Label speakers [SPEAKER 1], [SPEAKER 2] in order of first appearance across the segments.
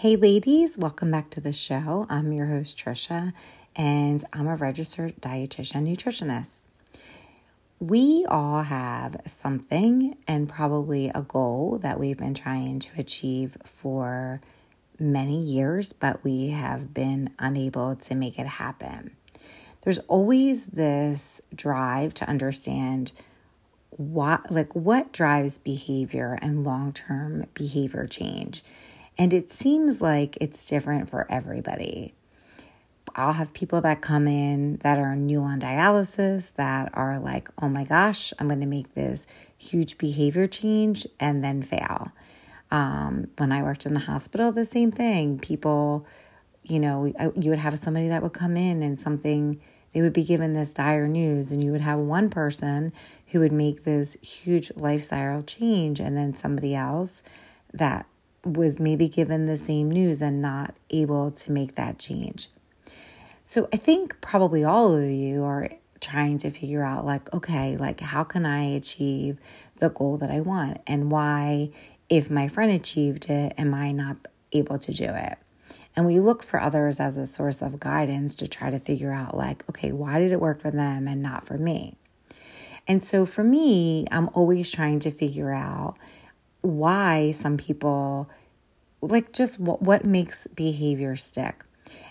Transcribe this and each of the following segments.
[SPEAKER 1] Hey, ladies, welcome back to the show. I'm your host, Trisha, and I'm a registered dietitian nutritionist. We all have something and probably a goal that we've been trying to achieve for many years, but we have been unable to make it happen. There's always this drive to understand what like what drives behavior and long-term behavior change and it seems like it's different for everybody. I'll have people that come in that are new on dialysis that are like, oh my gosh, I'm going to make this huge behavior change and then fail. Um, when I worked in the hospital, the same thing. People, you know, you would have somebody that would come in and something, they would be given this dire news, and you would have one person who would make this huge lifestyle change, and then somebody else that was maybe given the same news and not able to make that change. So I think probably all of you are trying to figure out like okay, like how can I achieve the goal that I want and why if my friend achieved it am I not able to do it? And we look for others as a source of guidance to try to figure out like okay, why did it work for them and not for me? And so for me, I'm always trying to figure out why some people like just what what makes behavior stick.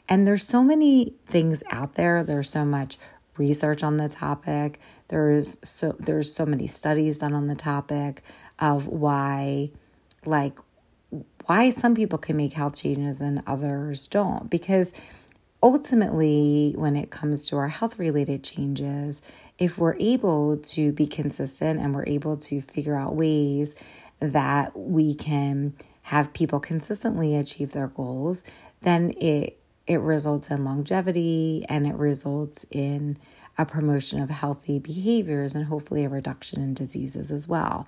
[SPEAKER 1] And there's so many things out there. There's so much research on the topic. There's so there's so many studies done on the topic of why like why some people can make health changes and others don't because ultimately when it comes to our health related changes if we're able to be consistent and we're able to figure out ways that we can have people consistently achieve their goals, then it it results in longevity and it results in a promotion of healthy behaviors and hopefully a reduction in diseases as well.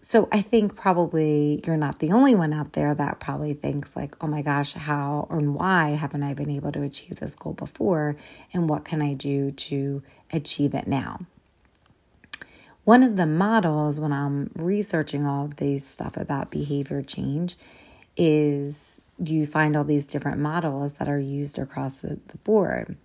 [SPEAKER 1] So I think probably you're not the only one out there that probably thinks like, "Oh my gosh, how and why haven't I been able to achieve this goal before and what can I do to achieve it now?" One of the models when I'm researching all of these stuff about behavior change is you find all these different models that are used across the, the board.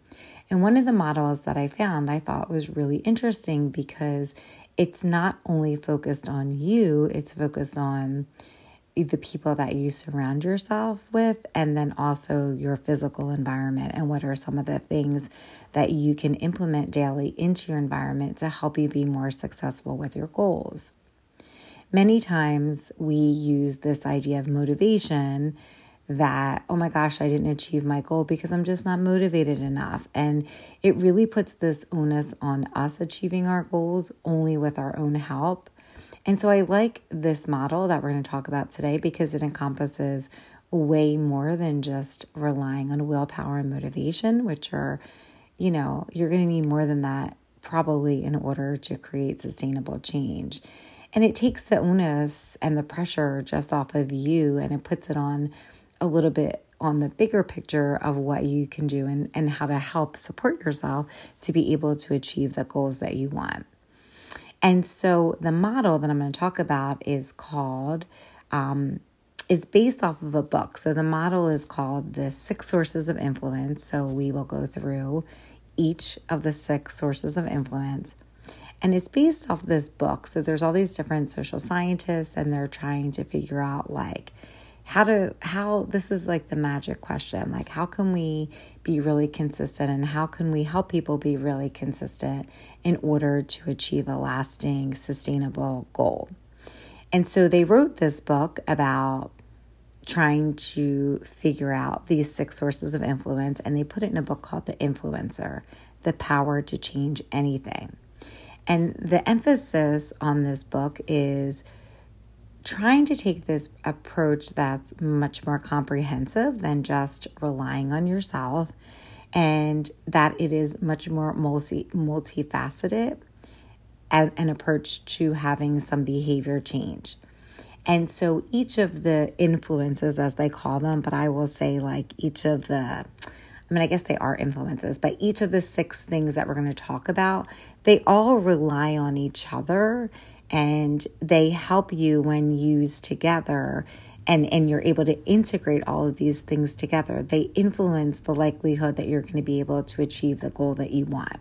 [SPEAKER 1] And one of the models that I found I thought was really interesting because it's not only focused on you, it's focused on the people that you surround yourself with, and then also your physical environment, and what are some of the things that you can implement daily into your environment to help you be more successful with your goals. Many times we use this idea of motivation that, oh my gosh, I didn't achieve my goal because I'm just not motivated enough. And it really puts this onus on us achieving our goals only with our own help and so I like this model that we're going to talk about today because it encompasses way more than just relying on willpower and motivation, which are, you know, you're going to need more than that probably in order to create sustainable change. And it takes the onus and the pressure just off of you and it puts it on a little bit on the bigger picture of what you can do and, and how to help support yourself to be able to achieve the goals that you want. And so the model that I'm going to talk about is called, um, it's based off of a book. So the model is called The Six Sources of Influence. So we will go through each of the six sources of influence. And it's based off this book. So there's all these different social scientists, and they're trying to figure out like, how to how this is like the magic question like how can we be really consistent and how can we help people be really consistent in order to achieve a lasting sustainable goal? And so they wrote this book about trying to figure out these six sources of influence and they put it in a book called the influencer the power to change anything. And the emphasis on this book is trying to take this approach that's much more comprehensive than just relying on yourself and that it is much more multi multifaceted as an approach to having some behavior change. And so each of the influences, as they call them, but I will say like each of the, I mean, I guess they are influences, but each of the six things that we're going to talk about, they all rely on each other and they help you when used together and and you're able to integrate all of these things together. They influence the likelihood that you're going to be able to achieve the goal that you want.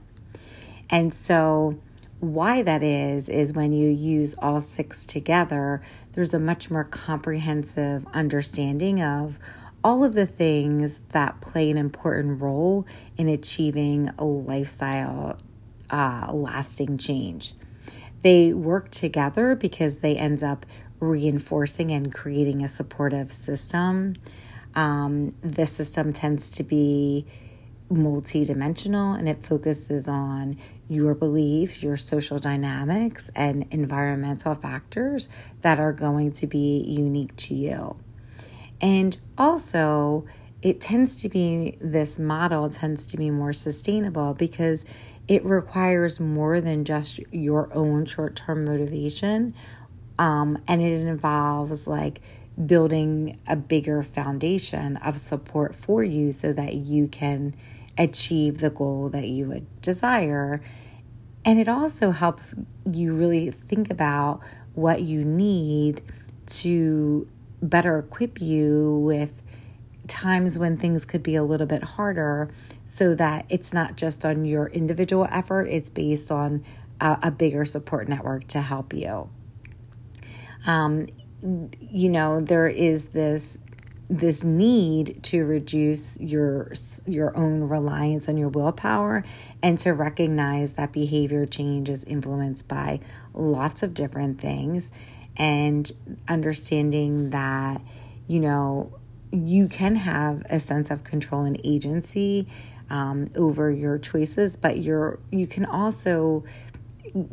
[SPEAKER 1] And so why that is is when you use all six together there's a much more comprehensive understanding of all of the things that play an important role in achieving a lifestyle uh, lasting change they work together because they end up reinforcing and creating a supportive system. Um, this system tends to be multidimensional and it focuses on your beliefs, your social dynamics, and environmental factors that are going to be unique to you. And also, it tends to be this model tends to be more sustainable because it requires more than just your own short term motivation. Um, and it involves like building a bigger foundation of support for you so that you can achieve the goal that you would desire. And it also helps you really think about what you need to better equip you with times when things could be a little bit harder so that it's not just on your individual effort, it's based on a, a bigger support network to help you. Um, you know, there is this this need to reduce your your own reliance on your willpower and to recognize that behavior change is influenced by lots of different things and understanding that you know you can have a sense of control and agency um, over your choices, but you're you can also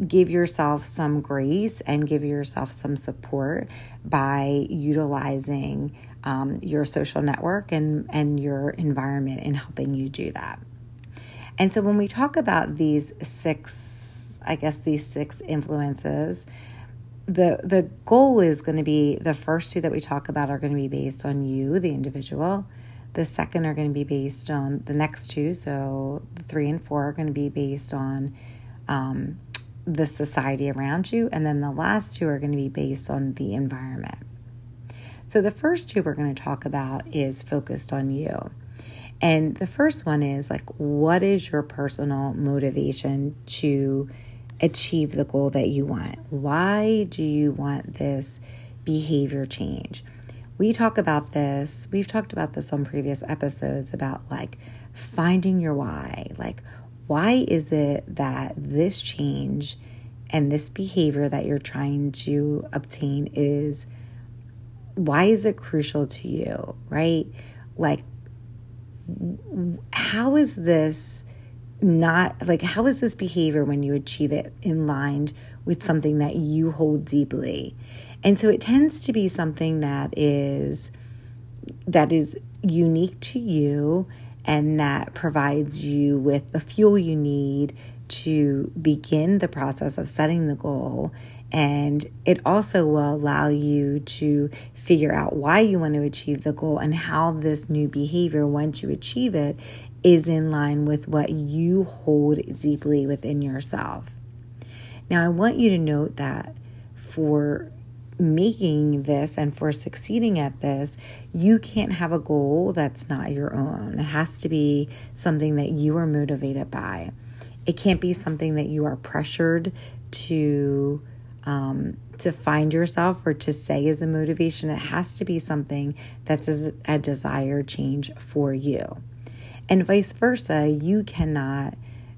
[SPEAKER 1] give yourself some grace and give yourself some support by utilizing um, your social network and and your environment in helping you do that. And so when we talk about these six, I guess these six influences, the the goal is going to be the first two that we talk about are going to be based on you the individual. The second are going to be based on the next two so the three and four are going to be based on um, the society around you and then the last two are going to be based on the environment. So the first two we're going to talk about is focused on you. And the first one is like what is your personal motivation to achieve the goal that you want. Why do you want this behavior change? We talk about this, we've talked about this on previous episodes about like finding your why. Like, why is it that this change and this behavior that you're trying to obtain is why is it crucial to you, right? Like, how is this not like how is this behavior when you achieve it in line with something that you hold deeply and so it tends to be something that is that is unique to you and that provides you with the fuel you need to begin the process of setting the goal. And it also will allow you to figure out why you want to achieve the goal and how this new behavior, once you achieve it, is in line with what you hold deeply within yourself. Now, I want you to note that for making this and for succeeding at this, you can't have a goal that's not your own. It has to be something that you are motivated by. It can't be something that you are pressured to um, to find yourself or to say as a motivation. It has to be something that's a desired change for you. And vice versa, you cannot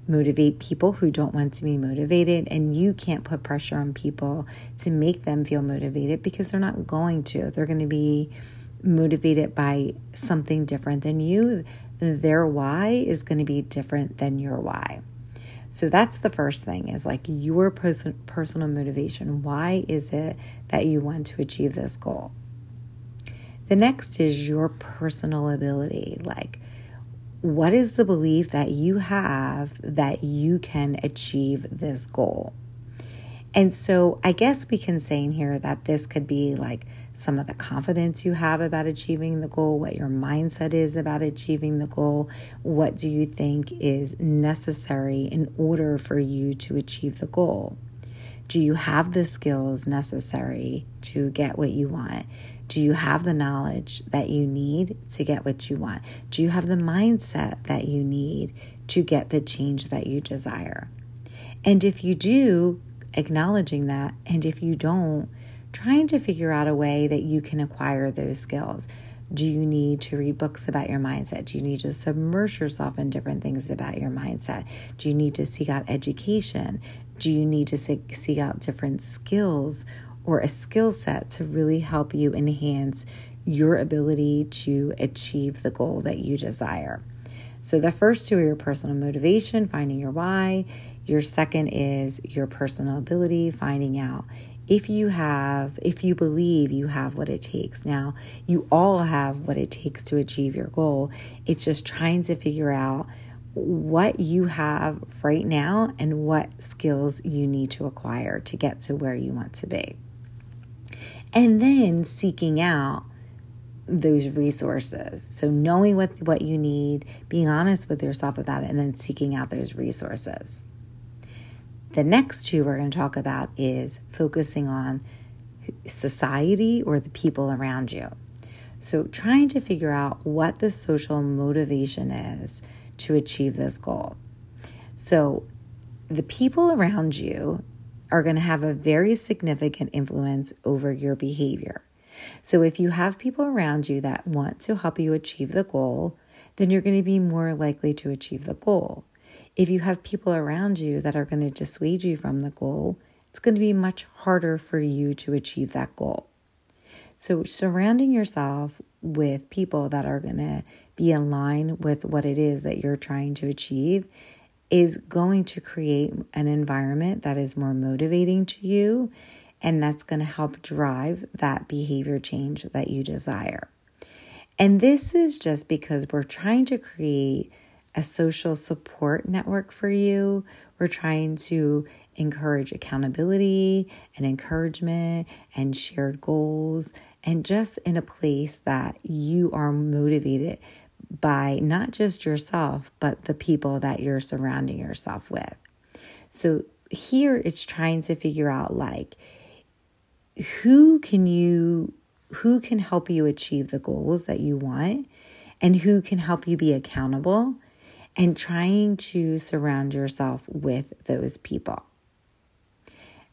[SPEAKER 1] motivate people who don't want to be motivated, and you can't put pressure on people to make them feel motivated because they're not going to. They're going to be motivated by something different than you. Their why is going to be different than your why. So that's the first thing is like your pers- personal motivation. Why is it that you want to achieve this goal? The next is your personal ability. Like, what is the belief that you have that you can achieve this goal? And so I guess we can say in here that this could be like some of the confidence you have about achieving the goal, what your mindset is about achieving the goal, what do you think is necessary in order for you to achieve the goal? Do you have the skills necessary to get what you want? Do you have the knowledge that you need to get what you want? Do you have the mindset that you need to get the change that you desire? And if you do, acknowledging that. And if you don't, trying to figure out a way that you can acquire those skills. Do you need to read books about your mindset? Do you need to submerge yourself in different things about your mindset? Do you need to seek out education? Do you need to seek, out different skills or a skill set to really help you enhance your ability to achieve the goal that you desire. So, the first two are your personal motivation, finding your why. Your second is your personal ability, finding out if you have, if you believe you have what it takes. Now, you all have what it takes to achieve your goal. It's just trying to figure out what you have right now and what skills you need to acquire to get to where you want to be and then seeking out those resources. So knowing what what you need, being honest with yourself about it and then seeking out those resources. The next two we're going to talk about is focusing on society or the people around you. So trying to figure out what the social motivation is to achieve this goal. So the people around you are going to have a very significant influence over your behavior. So, if you have people around you that want to help you achieve the goal, then you're going to be more likely to achieve the goal. If you have people around you that are going to dissuade you from the goal, it's going to be much harder for you to achieve that goal. So, surrounding yourself with people that are going to be in line with what it is that you're trying to achieve is going to create an environment that is more motivating to you and that's going to help drive that behavior change that you desire. And this is just because we're trying to create a social support network for you. We're trying to encourage accountability and encouragement and shared goals, and just in a place that you are motivated by not just yourself, but the people that you're surrounding yourself with. So here it's trying to figure out like who can you who can help you achieve the goals that you want and who can help you be accountable and trying to surround yourself with those people.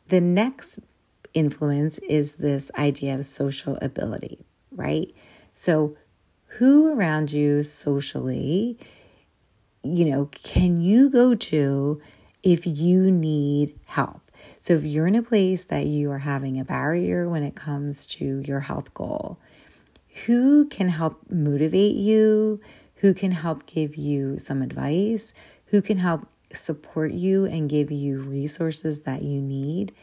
[SPEAKER 1] The next influence is this idea of social ability, right? So who around you socially, you know, can you go to if you need help? So, if you're in a place that you are having a barrier when it comes to your health goal, who can help motivate you? Who can help give you some advice? Who can help support you and give you resources that you need?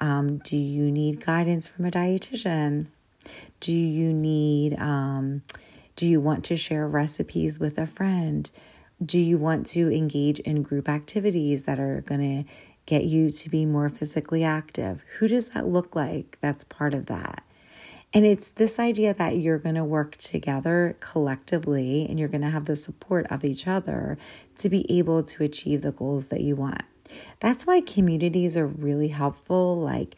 [SPEAKER 1] Um, do you need guidance from a dietitian? Do you need, um, do you want to share recipes with a friend? Do you want to engage in group activities that are going to get you to be more physically active? Who does that look like? That's part of that. And it's this idea that you're going to work together collectively and you're going to have the support of each other to be able to achieve the goals that you want. That's why communities are really helpful. Like,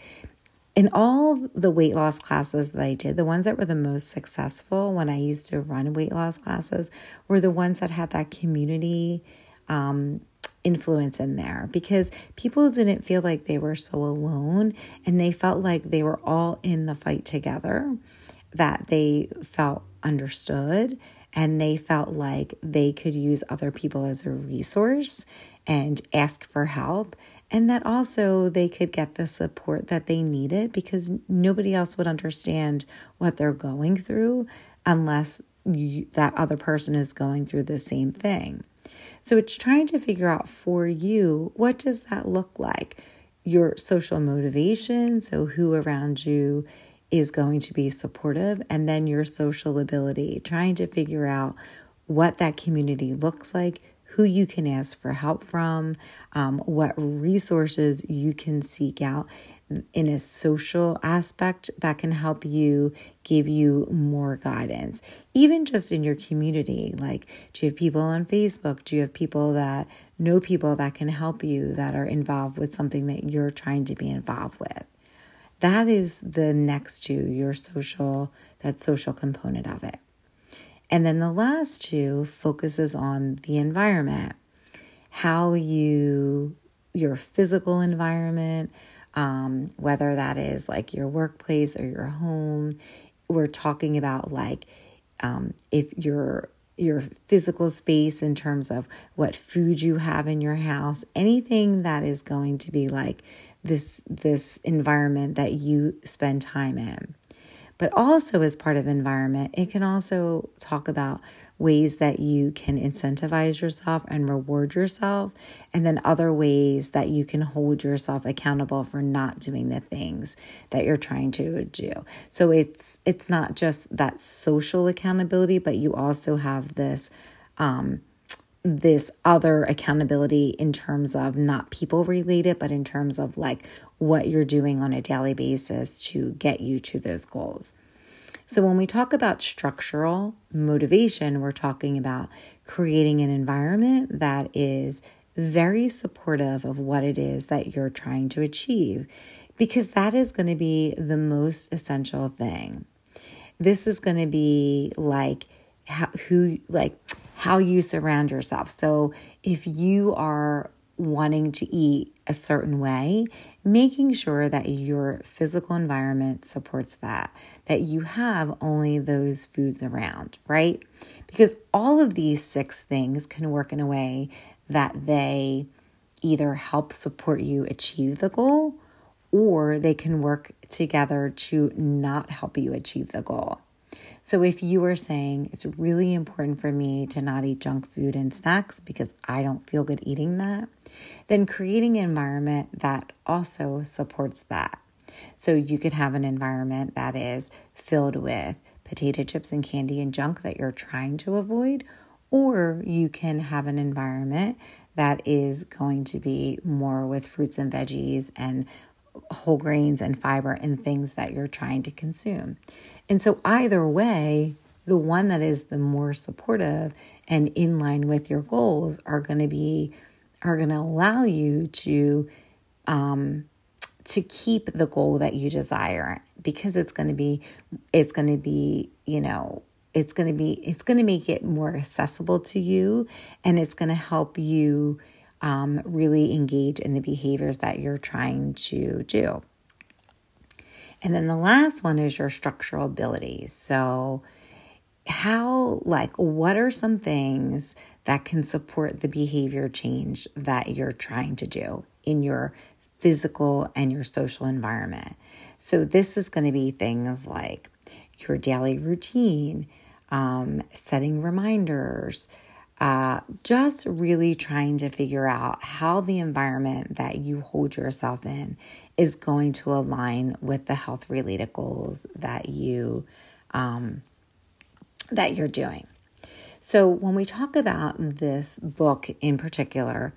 [SPEAKER 1] in all the weight loss classes that I did, the ones that were the most successful when I used to run weight loss classes were the ones that had that community um, influence in there because people didn't feel like they were so alone and they felt like they were all in the fight together, that they felt understood and they felt like they could use other people as a resource and ask for help and that also they could get the support that they needed because nobody else would understand what they're going through unless you, that other person is going through the same thing. So it's trying to figure out for you what does that look like? Your social motivation, so who around you is going to be supportive, and then your social ability, trying to figure out what that community looks like, who you can ask for help from, um, what resources you can seek out in a social aspect that can help you give you more guidance. Even just in your community, like do you have people on Facebook? Do you have people that know people that can help you that are involved with something that you're trying to be involved with? That is the next to your social, that social component of it. And then the last two focuses on the environment, how you, your physical environment, um, whether that is like your workplace or your home. We're talking about like um, if your your physical space in terms of what food you have in your house, anything that is going to be like this this environment that you spend time in. But also as part of environment, it can also talk about ways that you can incentivize yourself and reward yourself, and then other ways that you can hold yourself accountable for not doing the things that you're trying to do. So it's it's not just that social accountability, but you also have this um, this other accountability in terms of not people related, but in terms of like what you're doing on a daily basis to get you to those goals. So, when we talk about structural motivation, we're talking about creating an environment that is very supportive of what it is that you're trying to achieve, because that is going to be the most essential thing. This is going to be like how, who, like, how you surround yourself. So, if you are wanting to eat a certain way, making sure that your physical environment supports that, that you have only those foods around, right? Because all of these six things can work in a way that they either help support you achieve the goal or they can work together to not help you achieve the goal. So, if you are saying it's really important for me to not eat junk food and snacks because I don't feel good eating that, then creating an environment that also supports that. So, you could have an environment that is filled with potato chips and candy and junk that you're trying to avoid, or you can have an environment that is going to be more with fruits and veggies and whole grains and fiber and things that you're trying to consume. And so, either way, the one that is the more supportive and in line with your goals are going to be are going to allow you to um to keep the goal that you desire because it's going to be it's going to be you know it's going to be it's going to make it more accessible to you and it's going to help you um, really engage in the behaviors that you're trying to do. And then the last one is your structural abilities. So, how, like, what are some things that can support the behavior change that you're trying to do in your physical and your social environment? So, this is going to be things like your daily routine, um, setting reminders, uh, just really trying to figure out how the environment that you hold yourself in is going to align with the health related goals that you um, that you're doing. So when we talk about this book in particular,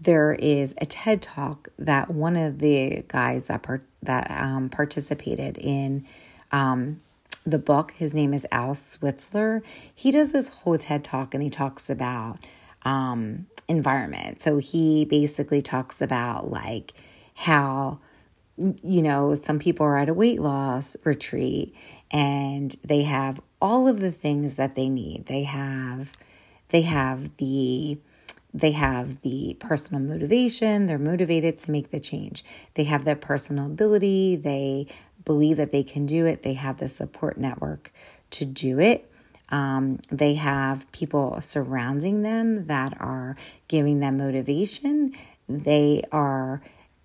[SPEAKER 1] there is a TED talk that one of the guys that that um, participated in um, the book. His name is Al Switzler. He does this whole TED talk and he talks about um, environment. So he basically talks about like how you know some people are at a weight loss retreat and they have all of the things that they need. They have they have the they have the personal motivation they're motivated to make the change they have the personal ability they believe that they can do it. They have the support network to do it. Um, they have people surrounding them that are giving them motivation. They are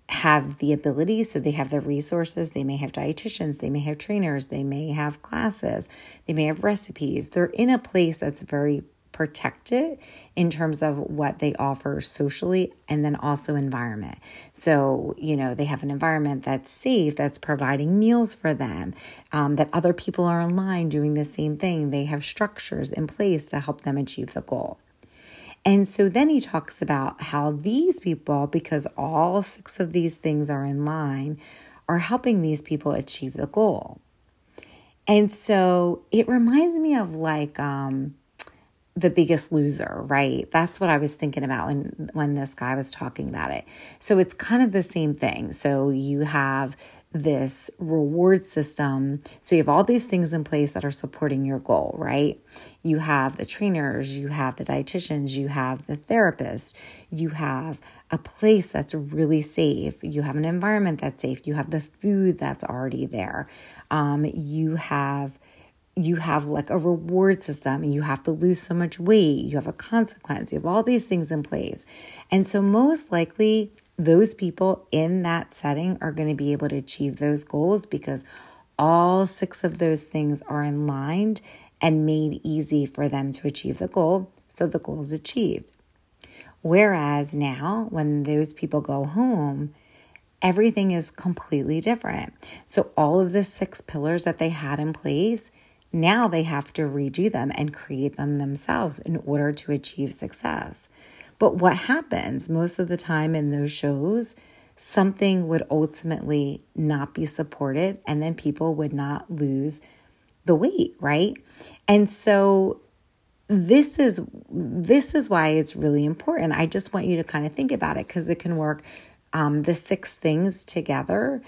[SPEAKER 1] have the ability, so they have the resources. They may have dietitians, they may have trainers, they may have classes, they may have recipes. They're in a place that's very protect it in terms of what they offer socially and then also environment. So, you know, they have an environment that's safe, that's providing meals for them, um, that other people are online doing the same thing. They have structures in place to help them achieve the goal. And so then he talks about how these people, because all six of these things are in line, are helping these people achieve the goal. And so it reminds me of like, um, the biggest loser, right? That's what I was thinking about when when this guy was talking about it. So it's kind of the same thing. So you have this reward system. So you have all these things in place that are supporting your goal, right? You have the trainers, you have the dietitians, you have the therapist, you have a place that's really safe, you have an environment that's safe, you have the food that's already there, um, you have you have like a reward system you have to lose so much weight you have a consequence you have all these things in place and so most likely those people in that setting are going to be able to achieve those goals because all six of those things are in line and made easy for them to achieve the goal. So the goal is achieved. Whereas now, when those people go home, everything is completely different. So all of the six pillars that they had in place, now they have to redo them and create them themselves in order to achieve success. But what happens most of the time in those shows, something would ultimately not be supported, and then people would not lose the weight, right? And so this is this is why it's really important. I just want you to kind of think about it because it can work um, the six things together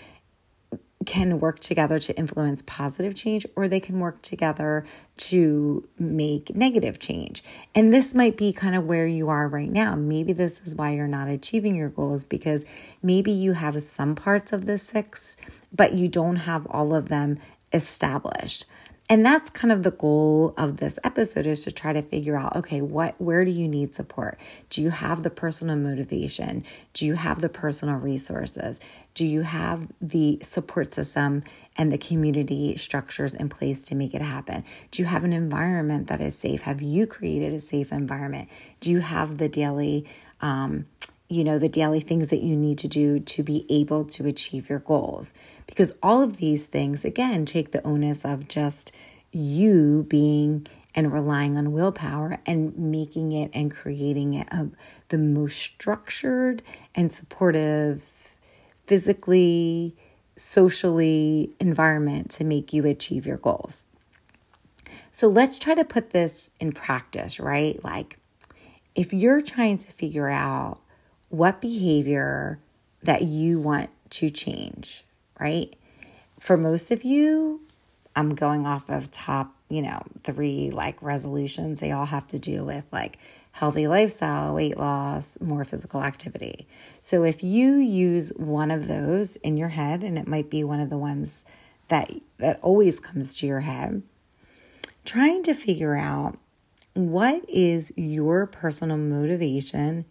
[SPEAKER 1] can work together to influence positive change or they can work together to make negative change. And this might be kind of where you are right now. Maybe this is why you're not achieving your goals because maybe you have some parts of the six, but you don't have all of them established. And that's kind of the goal of this episode is to try to figure out okay, what where do you need support? Do you have the personal motivation? Do you have the personal resources? Do you have the support system and the community structures in place to make it happen? Do you have an environment that is safe? Have you created a safe environment? Do you have the daily um, you know, the daily things that you need to do to be able to achieve your goals. Because all of these things, again, take the onus of just you being and relying on willpower and making it and creating it a, the most structured and supportive, physically, socially environment to make you achieve your goals. So let's try to put this in practice, right? Like, if you're trying to figure out what behavior that you want to change, right? For most of you, I'm going off of top, you know, three like resolutions. They all have to do with like healthy lifestyle, weight loss, more physical activity. So if you use one of those in your head, and it might be one of the ones that that always comes to your head, trying to figure out what is your personal motivation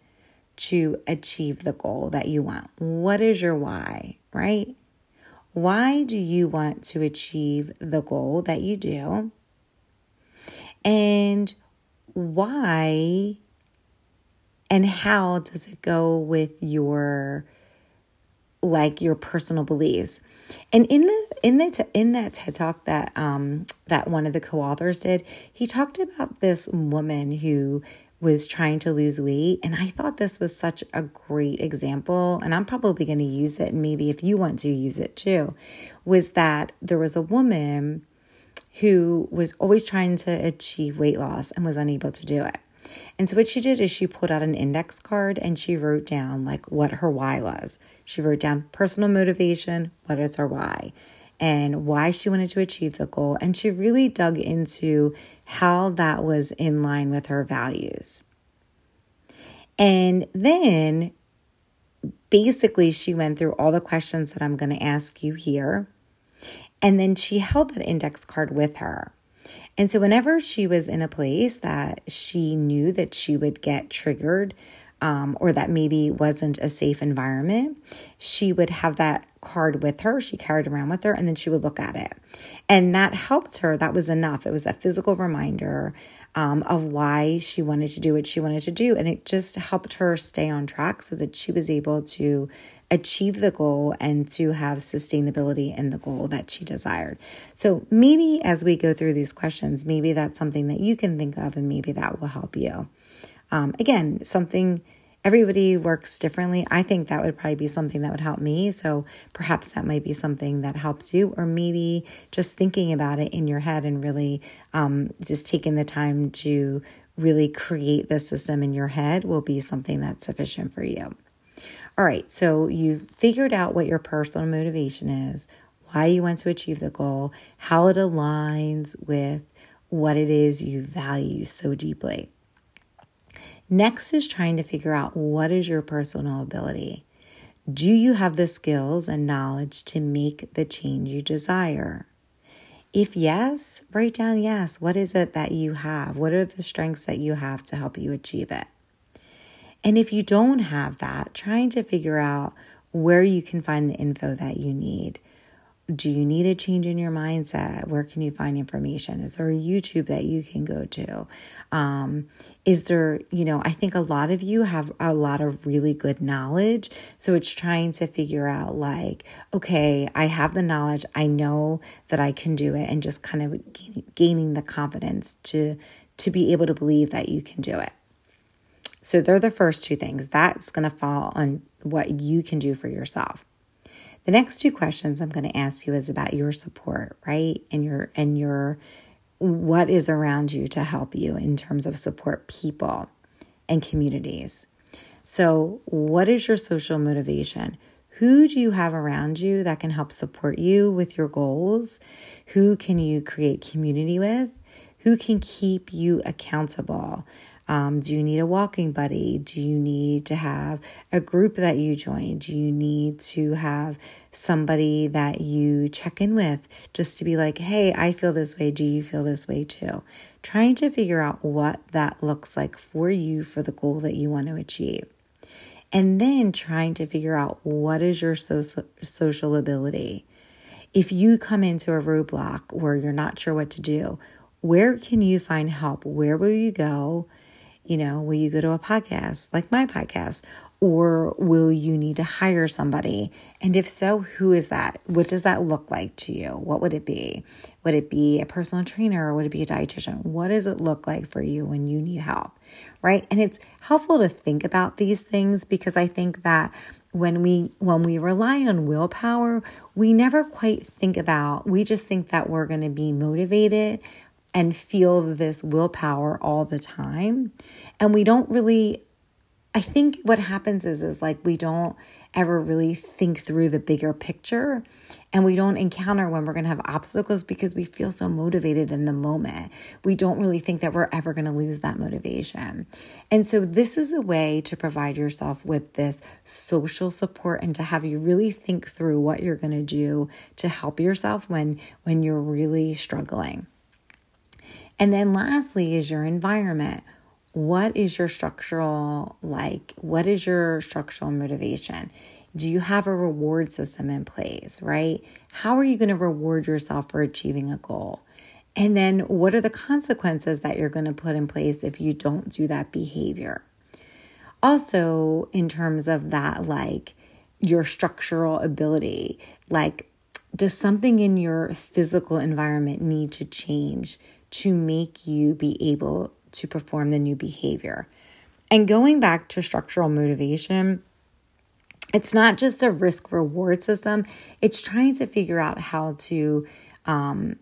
[SPEAKER 1] to achieve the goal that you want? What is your why, right? Why do you want to achieve the goal that you do? And why and how does it go with your like your personal beliefs and in the in the in that ted talk that um that one of the co-authors did he talked about this woman who was trying to lose weight. And I thought this was such a great example. And I'm probably going to use it. And maybe if you want to use it too, was that there was a woman who was always trying to achieve weight loss and was unable to do it. And so what she did is she pulled out an index card and she wrote down like what her why was. She wrote down personal motivation, what is her why? And why she wanted to achieve the goal. And she really dug into how that was in line with her values. And then basically, she went through all the questions that I'm going to ask you here. And then she held that index card with her. And so, whenever she was in a place that she knew that she would get triggered um, or that maybe wasn't a safe environment, she would have that card with her. She carried around with her and then she would look at it. And that helped her. That was enough. It was a physical reminder um, of why she wanted to do what she wanted to do. And it just helped her stay on track so that she was able to achieve the goal and to have sustainability in the goal that she desired. So maybe as we go through these questions, maybe that's something that you can think of and maybe that will help you. Um, again, something everybody works differently. I think that would probably be something that would help me. So perhaps that might be something that helps you, or maybe just thinking about it in your head and really um, just taking the time to really create the system in your head will be something that's sufficient for you. All right, so you've figured out what your personal motivation is, why you want to achieve the goal, how it aligns with what it is you value so deeply. Next is trying to figure out what is your personal ability. Do you have the skills and knowledge to make the change you desire? If yes, write down yes. What is it that you have? What are the strengths that you have to help you achieve it? And if you don't have that, trying to figure out where you can find the info that you need. Do you need a change in your mindset? Where can you find information? Is there a YouTube that you can go to? Um, is there, you know, I think a lot of you have a lot of really good knowledge. So it's trying to figure out, like, okay, I have the knowledge. I know that I can do it, and just kind of gaining the confidence to to be able to believe that you can do it. So they're the first two things. That's going to fall on what you can do for yourself. The next two questions I'm going to ask you is about your support, right? And your and your what is around you to help you in terms of support people and communities. So, what is your social motivation? Who do you have around you that can help support you with your goals? Who can you create community with? Who can keep you accountable? Um, do you need a walking buddy? Do you need to have a group that you join? Do you need to have somebody that you check in with just to be like, hey, I feel this way. Do you feel this way too? Trying to figure out what that looks like for you for the goal that you want to achieve. And then trying to figure out what is your social, social ability. If you come into a roadblock where you're not sure what to do, where can you find help? Where will you go? You know, will you go to a podcast like my podcast? Or will you need to hire somebody? And if so, who is that? What does that look like to you? What would it be? Would it be a personal trainer or would it be a dietitian? What does it look like for you when you need help? Right? And it's helpful to think about these things because I think that when we when we rely on willpower, we never quite think about we just think that we're going to be motivated and feel this willpower all the time. And we don't really I think what happens is is like we don't ever really think through the bigger picture and we don't encounter when we're going to have obstacles because we feel so motivated in the moment. We don't really think that we're ever going to lose that motivation. And so this is a way to provide yourself with this social support and to have you really think through what you're going to do to help yourself when when you're really struggling. And then lastly is your environment. What is your structural like? What is your structural motivation? Do you have a reward system in place, right? How are you going to reward yourself for achieving a goal? And then what are the consequences that you're going to put in place if you don't do that behavior? Also, in terms of that, like your structural ability, like does something in your physical environment need to change to make you be able to perform the new behavior. And going back to structural motivation, it's not just the risk reward system, it's trying to figure out how to um,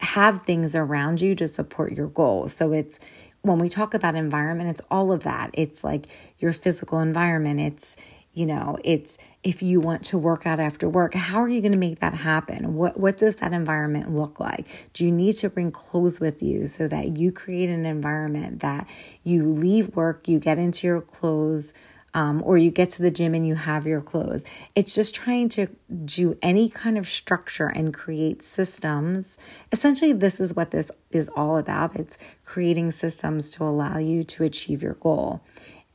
[SPEAKER 1] have things around you to support your goals. So it's when we talk about environment, it's all of that. It's like your physical environment, it's you know it's if you want to work out after work how are you going to make that happen what what does that environment look like do you need to bring clothes with you so that you create an environment that you leave work you get into your clothes um, or you get to the gym and you have your clothes. It's just trying to do any kind of structure and create systems. Essentially, this is what this is all about. It's creating systems to allow you to achieve your goal.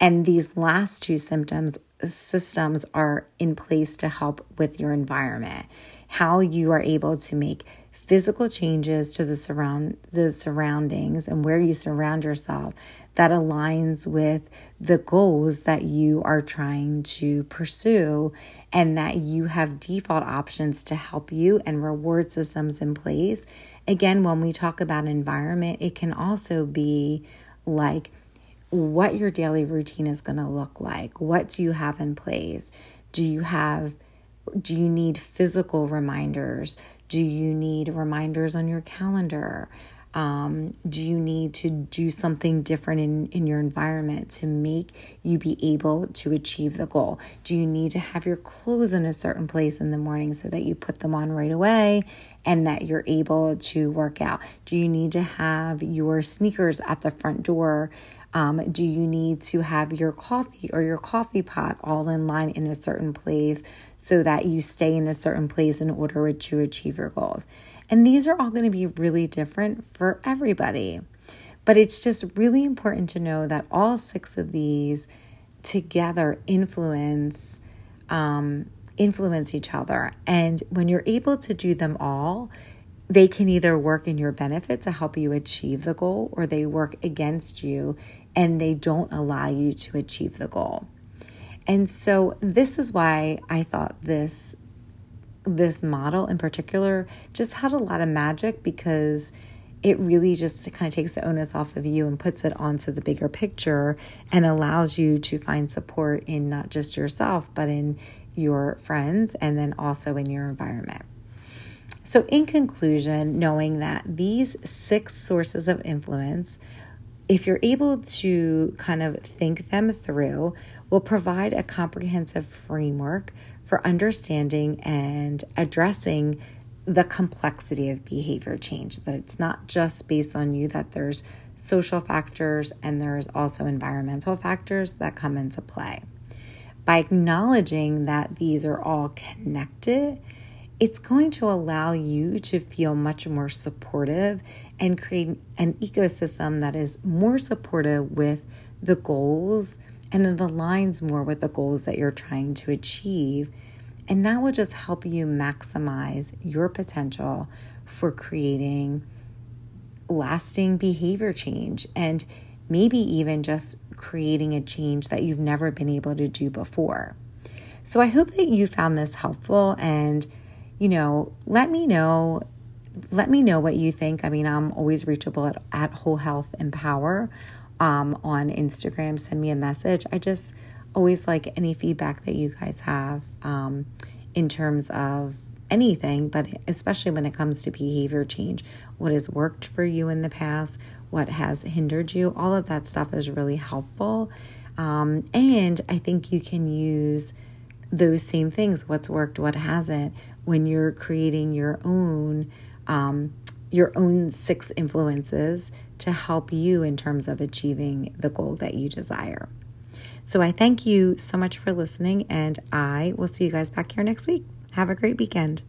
[SPEAKER 1] And these last two symptoms systems are in place to help with your environment. How you are able to make physical changes to the surround the surroundings and where you surround yourself that aligns with the goals that you are trying to pursue and that you have default options to help you and reward systems in place. Again, when we talk about environment, it can also be like what your daily routine is going to look like. What do you have in place? Do you have do you need physical reminders? Do you need reminders on your calendar? Um, do you need to do something different in, in your environment to make you be able to achieve the goal? Do you need to have your clothes in a certain place in the morning so that you put them on right away and that you're able to work out? Do you need to have your sneakers at the front door? Um, do you need to have your coffee or your coffee pot all in line in a certain place so that you stay in a certain place in order to achieve your goals? And these are all going to be really different for everybody. But it's just really important to know that all six of these together influence um, influence each other. And when you're able to do them all, they can either work in your benefit to help you achieve the goal or they work against you and they don't allow you to achieve the goal. And so this is why I thought this this model in particular just had a lot of magic because it really just kind of takes the onus off of you and puts it onto the bigger picture and allows you to find support in not just yourself, but in your friends and then also in your environment. So, in conclusion, knowing that these six sources of influence, if you're able to kind of think them through, will provide a comprehensive framework for understanding and addressing the complexity of behavior change, that it's not just based on you, that there's social factors and there's also environmental factors that come into play. By acknowledging that these are all connected, it's going to allow you to feel much more supportive and create an ecosystem that is more supportive with the goals and it aligns more with the goals that you're trying to achieve. And that will just help you maximize your potential for creating lasting behavior change and maybe even just creating a change that you've never been able to do before. So I hope that you found this helpful and you know, let me know let me know what you think. I mean, I'm always reachable at, at Whole Health Empower um, on Instagram, send me a message. I just always like any feedback that you guys have um, in terms of anything, but especially when it comes to behavior change. What has worked for you in the past? What has hindered you? All of that stuff is really helpful. Um, and I think you can use those same things what's worked, what hasn't when you're creating your own. Um, your own six influences to help you in terms of achieving the goal that you desire. So I thank you so much for listening, and I will see you guys back here next week. Have a great weekend.